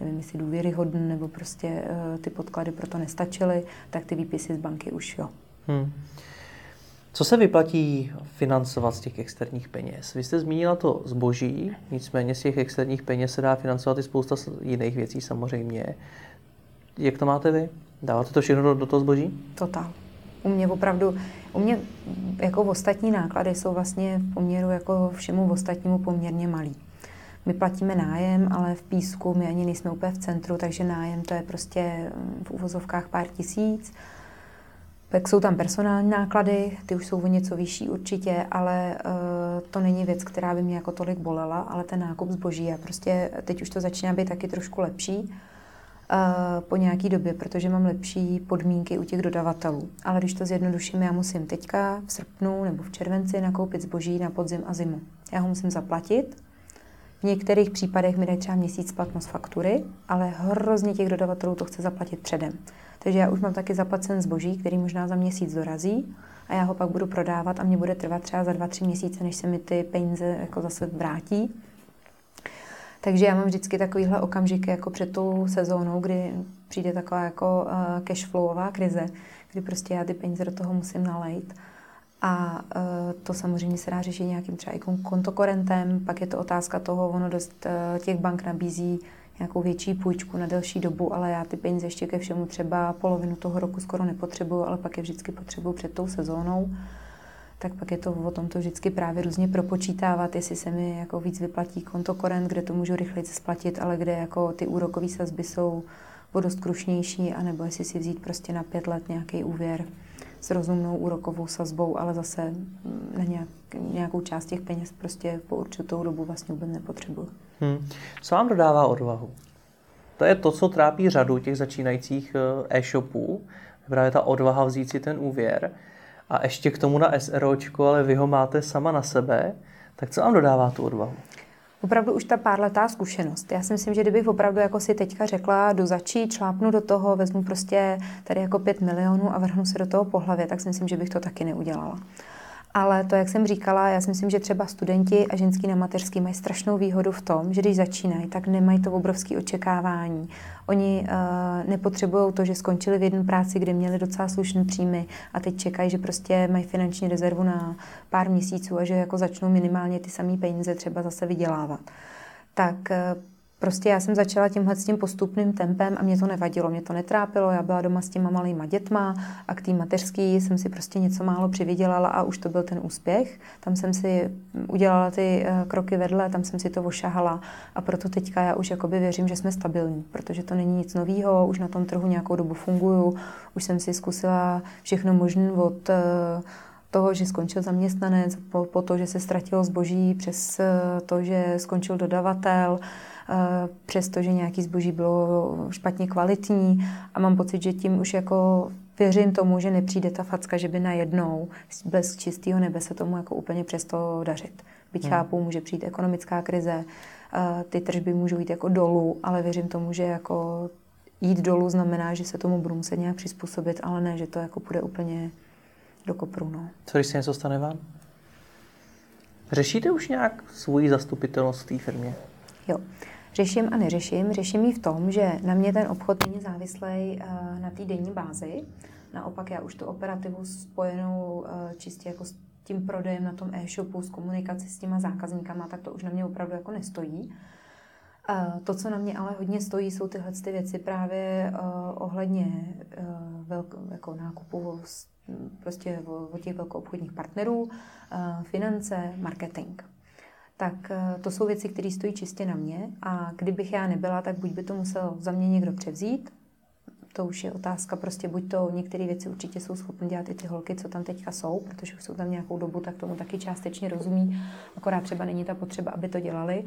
nevím, jestli důvěryhodný, nebo prostě uh, ty podklady pro to nestačily, tak ty výpisy z banky už jo. Hmm. Co se vyplatí financovat z těch externích peněz? Vy jste zmínila to zboží, nicméně z těch externích peněz se dá financovat i spousta jiných věcí samozřejmě. Jak to máte vy? Dáváte to všechno do, do toho zboží? Totál. U mě opravdu, u mě jako ostatní náklady jsou vlastně v poměru jako všemu ostatnímu poměrně malý. My platíme nájem, ale v Písku my ani nejsme úplně v centru, takže nájem to je prostě mm, v uvozovkách pár tisíc. Pak jsou tam personální náklady, ty už jsou o něco vyšší určitě, ale uh, to není věc, která by mě jako tolik bolela, ale ten nákup zboží a prostě teď už to začíná být taky trošku lepší uh, po nějaký době, protože mám lepší podmínky u těch dodavatelů. Ale když to zjednoduším, já musím teďka v srpnu nebo v červenci nakoupit zboží na podzim a zimu. Já ho musím zaplatit, v některých případech mi dají třeba měsíc platnost faktury, ale hrozně těch dodavatelů to chce zaplatit předem. Takže já už mám taky zaplacen zboží, který možná za měsíc dorazí a já ho pak budu prodávat a mě bude trvat třeba za dva, tři měsíce, než se mi ty peníze jako zase vrátí. Takže já mám vždycky takovýhle okamžiky jako před tou sezónou, kdy přijde taková jako uh, cashflowová krize, kdy prostě já ty peníze do toho musím nalejt. A uh, to samozřejmě se dá řešit nějakým třeba i kontokorentem, pak je to otázka toho, ono dost uh, těch bank nabízí nějakou větší půjčku na delší dobu, ale já ty peníze ještě ke všemu třeba polovinu toho roku skoro nepotřebuju, ale pak je vždycky potřebuju před tou sezónou. Tak pak je to o tom to vždycky právě různě propočítávat, jestli se mi jako víc vyplatí kontokorent, kde to můžu rychleji splatit, ale kde jako ty úrokové sazby jsou o dost krušnější, anebo jestli si vzít prostě na pět let nějaký úvěr s rozumnou úrokovou sazbou, ale zase na nějak, nějakou část těch peněz prostě po určitou dobu vlastně vůbec nepotřebuju. Hmm. Co vám dodává odvahu? To je to, co trápí řadu těch začínajících eh, e-shopů. Právě ta odvaha vzít si ten úvěr. A ještě k tomu na SROčko, ale vy ho máte sama na sebe. Tak co vám dodává tu odvahu? Opravdu už ta párletá zkušenost. Já si myslím, že kdybych opravdu jako si teďka řekla, jdu začít, člápnu do toho, vezmu prostě tady jako pět milionů a vrhnu se do toho po hlavě, tak si myslím, že bych to taky neudělala. Ale to, jak jsem říkala, já si myslím, že třeba studenti a ženský na mateřský mají strašnou výhodu v tom, že když začínají, tak nemají to obrovské očekávání. Oni uh, nepotřebují to, že skončili v jedné práci, kde měli docela slušné příjmy a teď čekají, že prostě mají finanční rezervu na pár měsíců a že jako začnou minimálně ty samé peníze třeba zase vydělávat. Tak uh, Prostě já jsem začala tímhle s tím postupným tempem a mě to nevadilo, mě to netrápilo, já byla doma s těma malýma dětma a k té mateřský jsem si prostě něco málo přivydělala a už to byl ten úspěch. Tam jsem si udělala ty eh, kroky vedle, tam jsem si to ošahala a proto teďka já už jakoby věřím, že jsme stabilní, protože to není nic nového, už na tom trhu nějakou dobu funguju, už jsem si zkusila všechno možné od eh, toho, že skončil zaměstnanec, po, po to, že se ztratilo zboží, přes eh, to, že skončil dodavatel, přestože nějaký zboží bylo špatně kvalitní a mám pocit, že tím už jako věřím tomu, že nepřijde ta facka, že by najednou bez čistého nebe se tomu jako úplně přesto dařit. Byť hmm. chápu, může přijít ekonomická krize, ty tržby můžou jít jako dolů, ale věřím tomu, že jako jít dolů znamená, že se tomu budu muset nějak přizpůsobit, ale ne, že to jako půjde úplně do kopru. No. Co když se něco stane vám? Řešíte už nějak svoji zastupitelnost v té firmě? Jo. Řeším a neřeším. Řeším ji v tom, že na mě ten obchod není závislý eh, na té denní bázi. Naopak já už tu operativu spojenou eh, čistě jako s tím prodejem na tom e-shopu, s komunikací s těma zákazníkama, tak to už na mě opravdu jako nestojí. Eh, to, co na mě ale hodně stojí, jsou tyhle ty věci právě ohledně jako nákupu prostě od těch velkoobchodních partnerů, finance, marketing tak eh, to jsou věci, které stojí čistě na mě. A kdybych já nebyla, tak buď by to musel za mě někdo převzít, to už je otázka, prostě buď to některé věci určitě jsou schopny dělat i ty holky, co tam teďka jsou, protože už jsou tam nějakou dobu, tak tomu taky částečně rozumí, akorát třeba není ta potřeba, aby to dělali.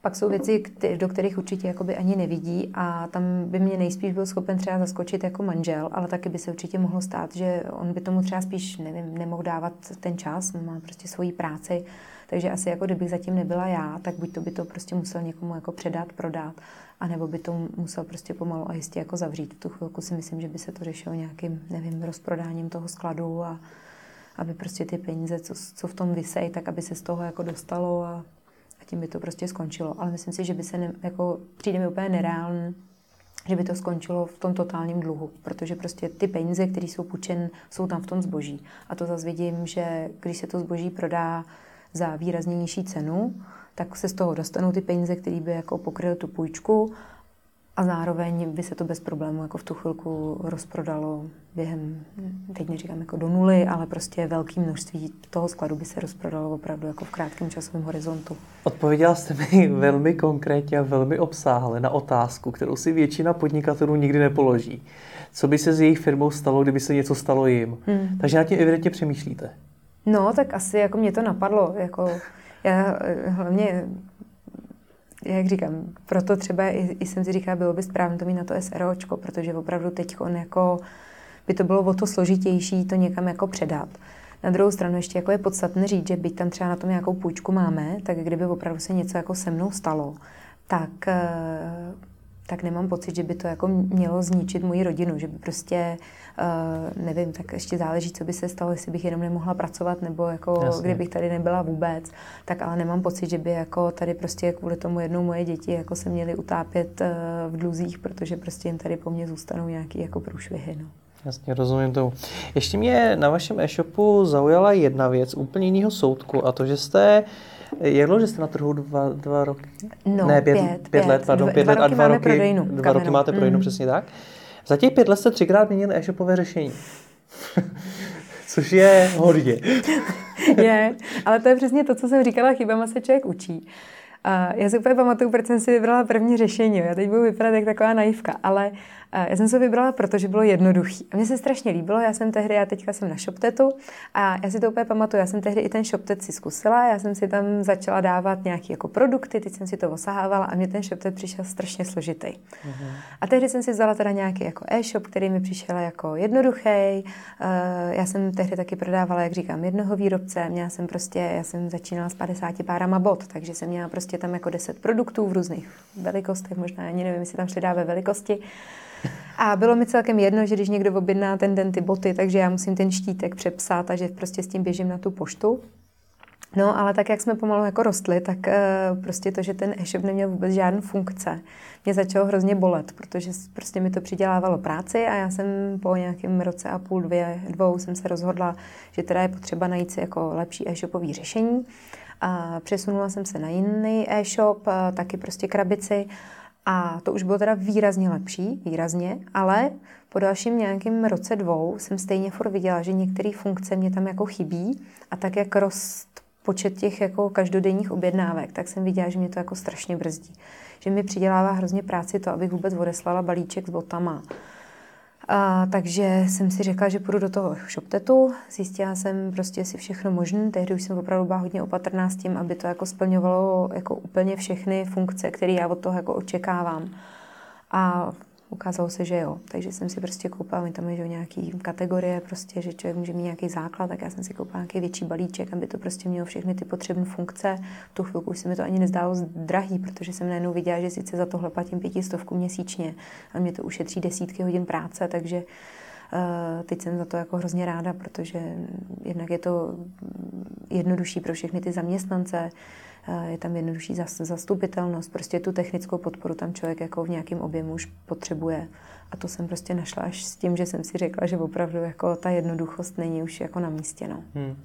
Pak jsou věci, do kterých určitě jakoby ani nevidí a tam by mě nejspíš byl schopen třeba zaskočit jako manžel, ale taky by se určitě mohlo stát, že on by tomu třeba spíš, nevím, nemohl dávat ten čas, má prostě svoji práci, takže asi jako kdybych zatím nebyla já, tak buď to by to prostě musel někomu jako předat, prodat, anebo by to musel prostě pomalu a jistě jako zavřít. V tu chvilku si myslím, že by se to řešilo nějakým, nevím, rozprodáním toho skladu a aby prostě ty peníze, co, co v tom vysej, tak aby se z toho jako dostalo a, a tím by to prostě skončilo. Ale myslím si, že by se ne, jako přijde mi úplně nereálný, že by to skončilo v tom totálním dluhu, protože prostě ty peníze, které jsou půjčen, jsou tam v tom zboží. A to zase vidím, že když se to zboží prodá za výrazně nižší cenu, tak se z toho dostanou ty peníze, které by jako pokryly tu půjčku a zároveň by se to bez problému jako v tu chvilku rozprodalo během, teď neříkám jako do nuly, ale prostě velké množství toho skladu by se rozprodalo opravdu jako v krátkém časovém horizontu. Odpověděla jste mi velmi konkrétně a velmi obsáhle na otázku, kterou si většina podnikatelů nikdy nepoloží. Co by se s jejich firmou stalo, kdyby se něco stalo jim? Hmm. Takže na tím evidentně přemýšlíte. No, tak asi jako mě to napadlo. Jako, já hlavně jak říkám, proto třeba i, i jsem si říkala, bylo by správné to mít na to SROčko, protože opravdu teď on jako, by to bylo o to složitější to někam jako předat. Na druhou stranu ještě jako je podstatné říct, že byť tam třeba na tom nějakou půjčku máme, tak kdyby opravdu se něco jako se mnou stalo, tak eh, tak nemám pocit, že by to jako mělo zničit moji rodinu, že by prostě, uh, nevím, tak ještě záleží, co by se stalo, jestli bych jenom nemohla pracovat, nebo jako Jasně. kdybych tady nebyla vůbec, tak ale nemám pocit, že by jako tady prostě kvůli tomu jednou moje děti jako se měly utápět uh, v dluzích, protože prostě jim tady po mně zůstanou nějaký jako průšvihy, no. Jasně, rozumím tomu. Ještě mě na vašem e-shopu zaujala jedna věc úplně jiného soudku a to, že jste je dlouho, že jste na trhu dva, dva roky? No, ne, pět, pět, pět let, pardon, pět dva let a dva roky, prodejnu, dva roky máte prodejnu, mm. přesně tak. Za těch pět let jste třikrát měnili e-shopové řešení. Což je hodně. je, ale to je přesně to, co jsem říkala, chybama se člověk učí. Uh, já si úplně pamatuju, proč jsem si vybrala první řešení. Já teď budu vypadat jak taková naivka, ale uh, já jsem se vybrala, protože bylo jednoduchý. A mně se strašně líbilo, já jsem tehdy, já teďka jsem na ShopTetu a já si to úplně pamatuju, já jsem tehdy i ten ShopTet si zkusila, já jsem si tam začala dávat nějaké jako produkty, teď jsem si to osahávala a mě ten ShopTet přišel strašně složitý. Uh-huh. A tehdy jsem si vzala teda nějaký jako e-shop, který mi přišel jako jednoduchý. Uh, já jsem tehdy taky prodávala, jak říkám, jednoho výrobce, měla jsem prostě, já jsem začínala s 50 párama bot, takže jsem měla prostě tam jako 10 produktů v různých velikostech, možná ani nevím, jestli tam šli dá ve velikosti. A bylo mi celkem jedno, že když někdo objedná ten den ty boty, takže já musím ten štítek přepsat a že prostě s tím běžím na tu poštu. No, ale tak, jak jsme pomalu jako rostli, tak uh, prostě to, že ten e-shop neměl vůbec žádnou funkce, mě začalo hrozně bolet, protože prostě mi to přidělávalo práci a já jsem po nějakém roce a půl, dvě, dvou jsem se rozhodla, že teda je potřeba najít si jako lepší e-shopový řešení. A přesunula jsem se na jiný e-shop, taky prostě krabici a to už bylo teda výrazně lepší, výrazně, ale po dalším nějakém roce dvou jsem stejně furt viděla, že některé funkce mě tam jako chybí a tak jak rost počet těch jako každodenních objednávek, tak jsem viděla, že mě to jako strašně brzdí. Že mi přidělává hrozně práci to, abych vůbec odeslala balíček s botama a, takže jsem si řekla, že půjdu do toho ShopTetu. Zjistila jsem prostě si všechno možné. Tehdy už jsem opravdu byla hodně opatrná s tím, aby to jako splňovalo jako úplně všechny funkce, které já od toho jako očekávám. A ukázalo se, že jo. Takže jsem si prostě koupila, mi tam je nějaký kategorie, prostě, že člověk může mít nějaký základ, tak já jsem si koupila nějaký větší balíček, aby to prostě mělo všechny ty potřebné funkce. V tu chvilku už se mi to ani nezdálo drahý, protože jsem najednou viděla, že sice za tohle platím pětistovku měsíčně a mě to ušetří desítky hodin práce, takže Uh, teď jsem za to jako hrozně ráda, protože jednak je to jednodušší pro všechny ty zaměstnance, Eh, je tam jednodušší zastupitelnost, prostě tu technickou podporu tam člověk jako v nějakém objemu už potřebuje. A to jsem prostě našla až s tím, že jsem si řekla, že opravdu jako ta jednoduchost není už jako na místě. No. Hmm.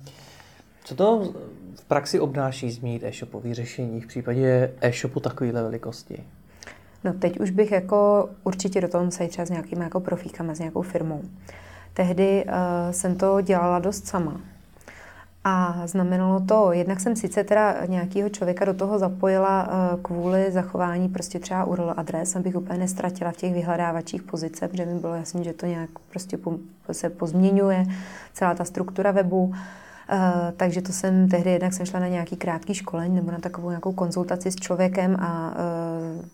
Co to v praxi obnáší zmínit e-shopový řešení v případě e-shopu takovéhle velikosti? No teď už bych jako určitě do toho musela třeba s nějakými jako profíkama, s nějakou firmou. Tehdy uh, jsem to dělala dost sama. A znamenalo to, jednak jsem sice teda nějakého člověka do toho zapojila eh, kvůli zachování prostě třeba URL adres, abych úplně nestratila v těch vyhledávačích pozice, protože mi bylo jasné, že to nějak prostě se pozměňuje, celá ta struktura webu. Uh, takže to jsem tehdy jednak jsem šla na nějaký krátký školení nebo na takovou nějakou konzultaci s člověkem a uh,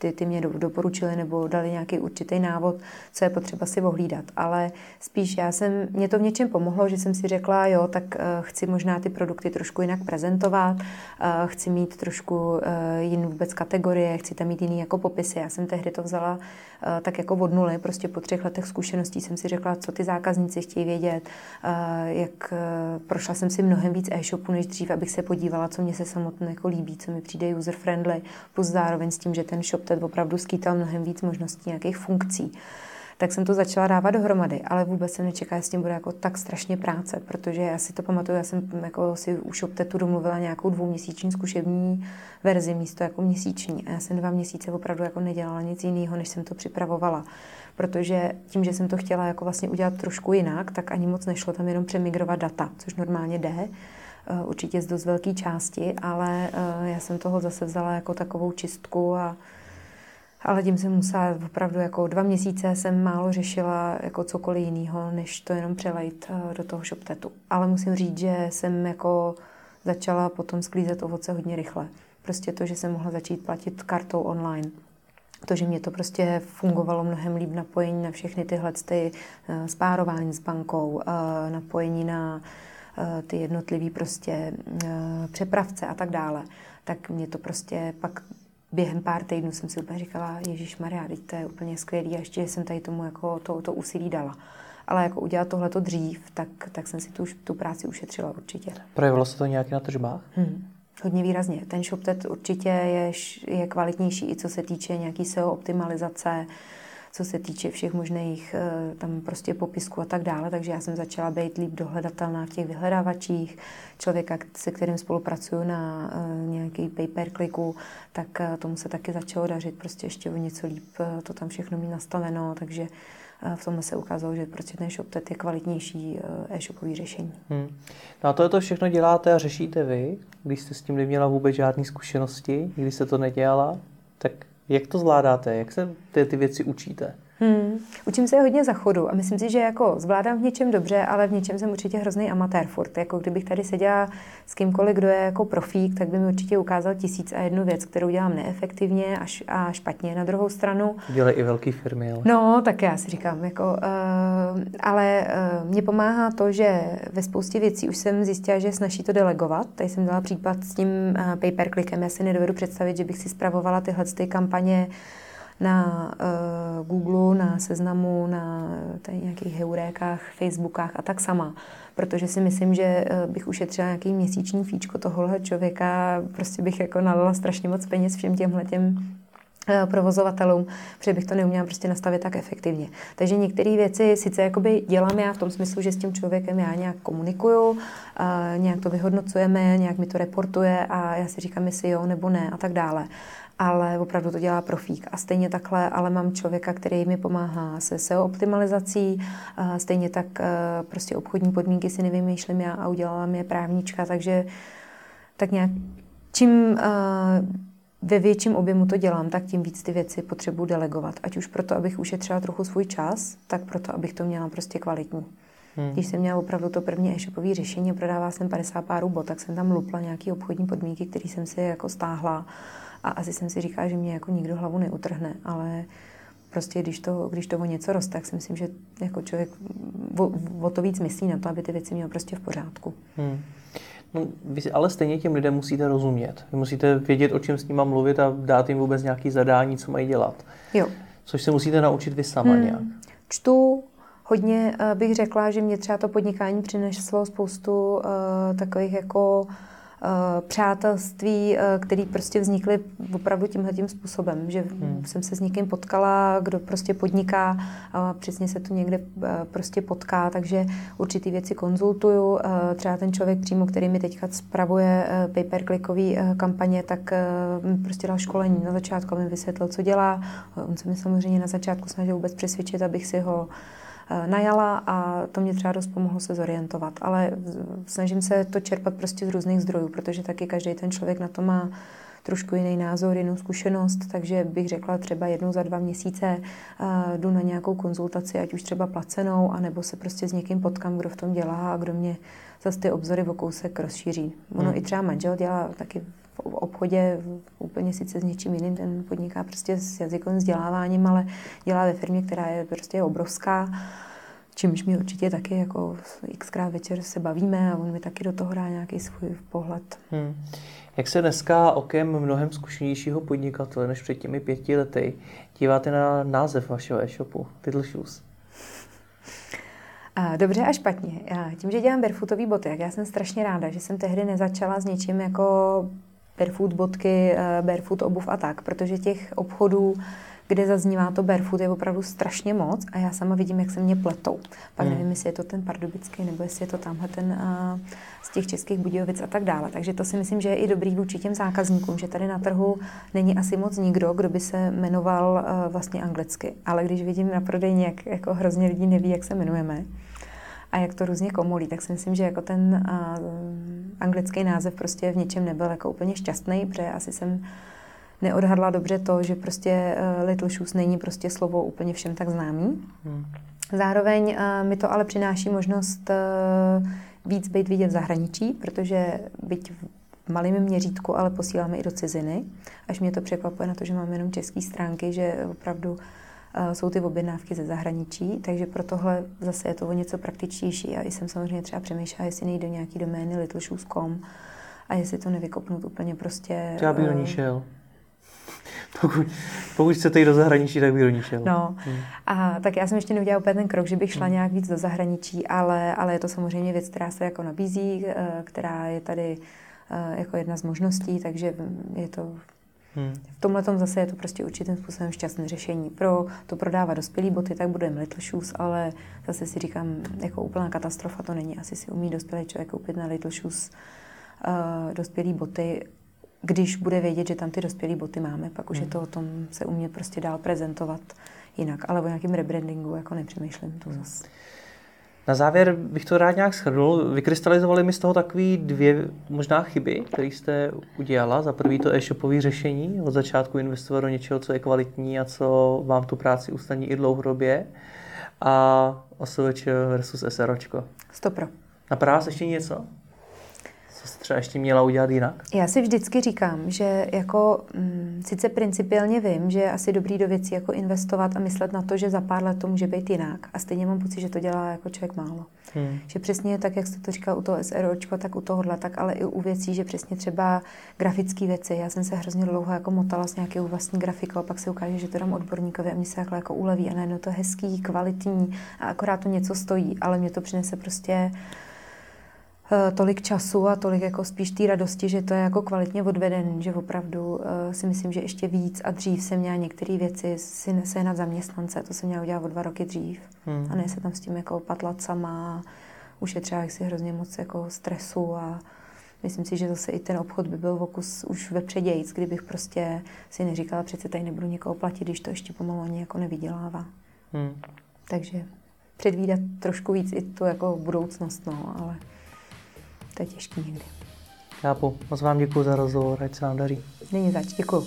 ty, ty mě doporučili nebo dali nějaký určitý návod, co je potřeba si ohlídat. Ale spíš já jsem, mě to v něčem pomohlo, že jsem si řekla, jo, tak uh, chci možná ty produkty trošku jinak prezentovat, uh, chci mít trošku uh, jiný vůbec kategorie, chci tam mít jiný jako popisy. Já jsem tehdy to vzala tak jako od nuly, prostě po třech letech zkušeností jsem si řekla, co ty zákazníci chtějí vědět, uh, jak uh, prošla jsem si mnohem víc e-shopů než dřív, abych se podívala, co mě se samotně jako líbí, co mi přijde user-friendly, plus zároveň s tím, že ten shop teď opravdu skýtal mnohem víc možností nějakých funkcí. Tak jsem to začala dávat dohromady, ale vůbec jsem nečekala, že s tím bude jako tak strašně práce, protože já si to pamatuju, já jsem jako si u ShopTetu domluvila nějakou dvouměsíční zkušební verzi místo jako měsíční a já jsem dva měsíce opravdu jako nedělala nic jiného, než jsem to připravovala protože tím, že jsem to chtěla jako vlastně udělat trošku jinak, tak ani moc nešlo tam jenom přemigrovat data, což normálně jde, eh, určitě z dost velké části, ale eh, já jsem toho zase vzala jako takovou čistku a ale tím jsem musela opravdu jako dva měsíce jsem málo řešila jako cokoliv jiného, než to jenom přelejt eh, do toho shoptetu. Ale musím říct, že jsem jako začala potom sklízet ovoce hodně rychle. Prostě to, že jsem mohla začít platit kartou online. To, že mě to prostě fungovalo mnohem líp napojení na všechny tyhle ty eh, spárování s bankou, eh, napojení na ty jednotlivé prostě přepravce a tak dále, tak mě to prostě pak během pár týdnů jsem si úplně říkala, Ježíš Maria, to je úplně skvělý a ještě jsem tady tomu jako to, to úsilí dala. Ale jako udělat tohleto dřív, tak, tak jsem si tu, tu práci ušetřila určitě. Projevilo se to nějak na tržbách? Hmm. Hodně výrazně. Ten ShopTet určitě je, je kvalitnější i co se týče nějaký SEO optimalizace, co se týče všech možných eh, tam prostě popisku a tak dále. Takže já jsem začala být líp dohledatelná v těch vyhledávačích. Člověka, se kterým spolupracuju na eh, nějaký pay-per-clicku, tak eh, tomu se taky začalo dařit prostě ještě o něco líp to tam všechno mít nastaveno, takže v tomhle se ukázalo, že prostě ten ShopTet je kvalitnější e-shopový řešení. Hmm. No a to, to všechno děláte a řešíte vy, když jste s tím neměla vůbec žádné zkušenosti, když jste to nedělala, tak jak to zvládáte? Jak se ty, ty věci učíte? Hmm. Učím se hodně za chodu a myslím si, že jako zvládám v něčem dobře, ale v něčem jsem určitě hrozný amatér furt. Jako kdybych tady seděla s kýmkoliv, kdo je jako profík, tak by mi určitě ukázal tisíc a jednu věc, kterou dělám neefektivně a, a špatně na druhou stranu. Dělají i velké firmy. Ale... No, tak já si říkám, jako, uh, ale uh, mě pomáhá to, že ve spoustě věcí už jsem zjistila, že je snaží to delegovat. Tady jsem dala příklad s tím uh, paperclickem. Já si nedovedu představit, že bych si spravovala tyhle ty kampaně na uh, Google, na seznamu, na tady nějakých heurékách, Facebookách a tak sama. Protože si myslím, že uh, bych ušetřila nějaký měsíční fíčko tohohle člověka, prostě bych jako nalila strašně moc peněz všem těmhle těm eh, provozovatelům, protože bych to neuměla prostě nastavit tak efektivně. Takže některé věci sice jakoby dělám já v tom smyslu, že s tím člověkem já nějak komunikuju, nějak to vyhodnocujeme, nějak mi to reportuje a já si říkám, jestli jo nebo ne a tak dále ale opravdu to dělá profík. A stejně takhle, ale mám člověka, který mi pomáhá se SEO optimalizací, stejně tak e, prostě obchodní podmínky si nevymýšlím já a udělala mi je právnička, takže tak nějak čím e, ve větším objemu to dělám, tak tím víc ty věci potřebuji delegovat. Ať už proto, abych ušetřila trochu svůj čas, tak proto, abych to měla prostě kvalitní. Hmm. Když jsem měla opravdu to první e-shopové řešení a prodává jsem 50 párů bot, tak jsem tam lupla nějaké obchodní podmínky, které jsem si jako stáhla a asi jsem si říkala, že mě jako nikdo hlavu neutrhne, ale prostě když to, když to o něco roste, tak si myslím, že jako člověk o, o to víc myslí na to, aby ty věci měl prostě v pořádku. Hmm. No, vy ale stejně těm lidem musíte rozumět. Vy musíte vědět, o čem s nimi mluvit a dát jim vůbec nějaké zadání, co mají dělat. Jo. Což se musíte naučit vy sama hmm. nějak. Čtu hodně, eh, bych řekla, že mě třeba to podnikání přineslo spoustu uh, takových jako uh, přátelství, eh, které prostě vznikly opravdu tímhle tím způsobem, že hmm. jsem se s někým potkala, kdo prostě podniká a přesně se tu někde eh, prostě potká, takže určitý věci konzultuju. Třeba ten člověk přímo, který mi teďka spravuje pay-per-clickový kampaně, tak prostě dal školení na začátku, mi vysvětlil, co dělá. On se mi samozřejmě na začátku snažil vůbec přesvědčit, abych si ho Eh, najala a to mě třeba dost pomohlo se zorientovat. Ale snažím se to čerpat prostě z různých zdrojů, protože taky každý ten člověk na to má trošku jiný názor, jinou zkušenost, takže bych řekla třeba jednou za dva měsíce uh, jdu na nějakou konzultaci, ať už třeba placenou, anebo se prostě s někým potkám, kdo v tom dělá a kdo mě zase ty obzory o kousek rozšíří. Ono hmm. i třeba manžel dělá taky v obchodě úplně sice s něčím jiným, ten podniká prostě s jazykovým vzděláváním, ale dělá ve firmě, která je prostě obrovská čímž mi určitě taky jako xkrát večer se bavíme a on mi taky do toho hrá nějaký svůj pohled. Hmm. Jak se dneska okem mnohem zkušenějšího podnikatele než před těmi pěti lety díváte na název vašeho e-shopu, Title Shoes? Dobře a špatně. Já, tím, že dělám barefootový boty, tak já jsem strašně ráda, že jsem tehdy nezačala s něčím jako barefoot botky, eh, barefoot obuv a tak, protože těch obchodů kde zaznívá to barefoot, je opravdu strašně moc a já sama vidím, jak se mě pletou. Pak hmm. nevím, jestli je to ten pardubický, nebo jestli je to tamhle ten uh, z těch českých Budějovic a tak dále. Takže to si myslím, že je i dobrý vůči těm zákazníkům, že tady na trhu není asi moc nikdo, kdo by se jmenoval uh, vlastně anglicky. Ale když vidím na prodejně, jak jako hrozně lidí neví, jak se jmenujeme, a jak to různě komolí, tak si myslím, že jako ten uh, anglický název prostě v ničem nebyl jako úplně šťastný, protože asi jsem neodhadla dobře to, že prostě uh, Little Shoes není prostě slovo úplně všem tak známý. Hmm. Zároveň uh, mi to ale přináší možnost uh, víc být vidět v zahraničí, protože byť v malém měřítku, ale posíláme i do ciziny. Až mě to překvapuje na to, že mám jenom české stránky, že opravdu uh, jsou ty objednávky ze zahraničí, takže pro tohle zase je to o něco praktičtější. A jsem samozřejmě třeba přemýšlela, jestli nejde do nějaký domény littleshoes.com a jestli to nevykopnout úplně prostě... Já bych do ní šel. Pokud, pokud chcete jít do zahraničí, tak bych do ní šel. No, hmm. a tak já jsem ještě neudělala úplně ten krok, že bych šla hmm. nějak víc do zahraničí, ale, ale je to samozřejmě věc, která se jako nabízí, eh, která je tady eh, jako jedna z možností, takže je to Hmm. V tomhle tom zase je to prostě určitým způsobem šťastné řešení. Pro to prodávat dospělý boty, tak budeme Little Shoes, ale zase si říkám, jako úplná katastrofa to není. Asi si umí dospělý člověk koupit na Little Shoes uh, dospělý boty když bude vědět, že tam ty dospělé boty máme, pak už hmm. je to o tom se umět prostě dál prezentovat jinak. Ale o nějakém rebrandingu jako nepřemýšlím to zase. Na závěr bych to rád nějak shrnul. Vykrystalizovali mi z toho takové dvě možná chyby, které jste udělala. Za prvý to e-shopové řešení, od začátku investovat do něčeho, co je kvalitní a co vám tu práci ustaní i dlouhodobě. A OSVČ versus SROčko. Stopro. Napadá vás ještě něco? Co jsi třeba ještě měla udělat jinak? Já si vždycky říkám, že jako mm, sice principiálně vím, že je asi dobrý do věcí jako investovat a myslet na to, že za pár let to může být jinak. A stejně mám pocit, že to dělá jako člověk málo. Hmm. Že přesně tak, jak jste to říkal u toho SROčka, tak u tohohle, tak ale i u věcí, že přesně třeba grafické věci. Já jsem se hrozně dlouho jako motala s nějakou vlastní grafikou a pak se ukáže, že to dám odborníkovi a mě se jako, jako uleví a najednou to hezký, kvalitní a akorát to něco stojí, ale mě to přinese prostě tolik času a tolik jako spíš té radosti, že to je jako kvalitně odvedený, že opravdu uh, si myslím, že ještě víc a dřív jsem měla některé věci si sehnat zaměstnance, to jsem měla udělat o dva roky dřív hmm. a ne se tam s tím jako patlat sama, třeba si hrozně moc jako stresu a myslím si, že zase i ten obchod by byl vokus už ve předějíc, kdybych prostě si neříkala, přece tady nebudu někoho platit, když to ještě pomalu ani jako nevydělává. Hmm. Takže předvídat trošku víc i tu jako budoucnost, no, ale to je těžký někdy. Chápu. Moc vám děkuji za rozhovor, ať se vám daří. Není zač, děkuji.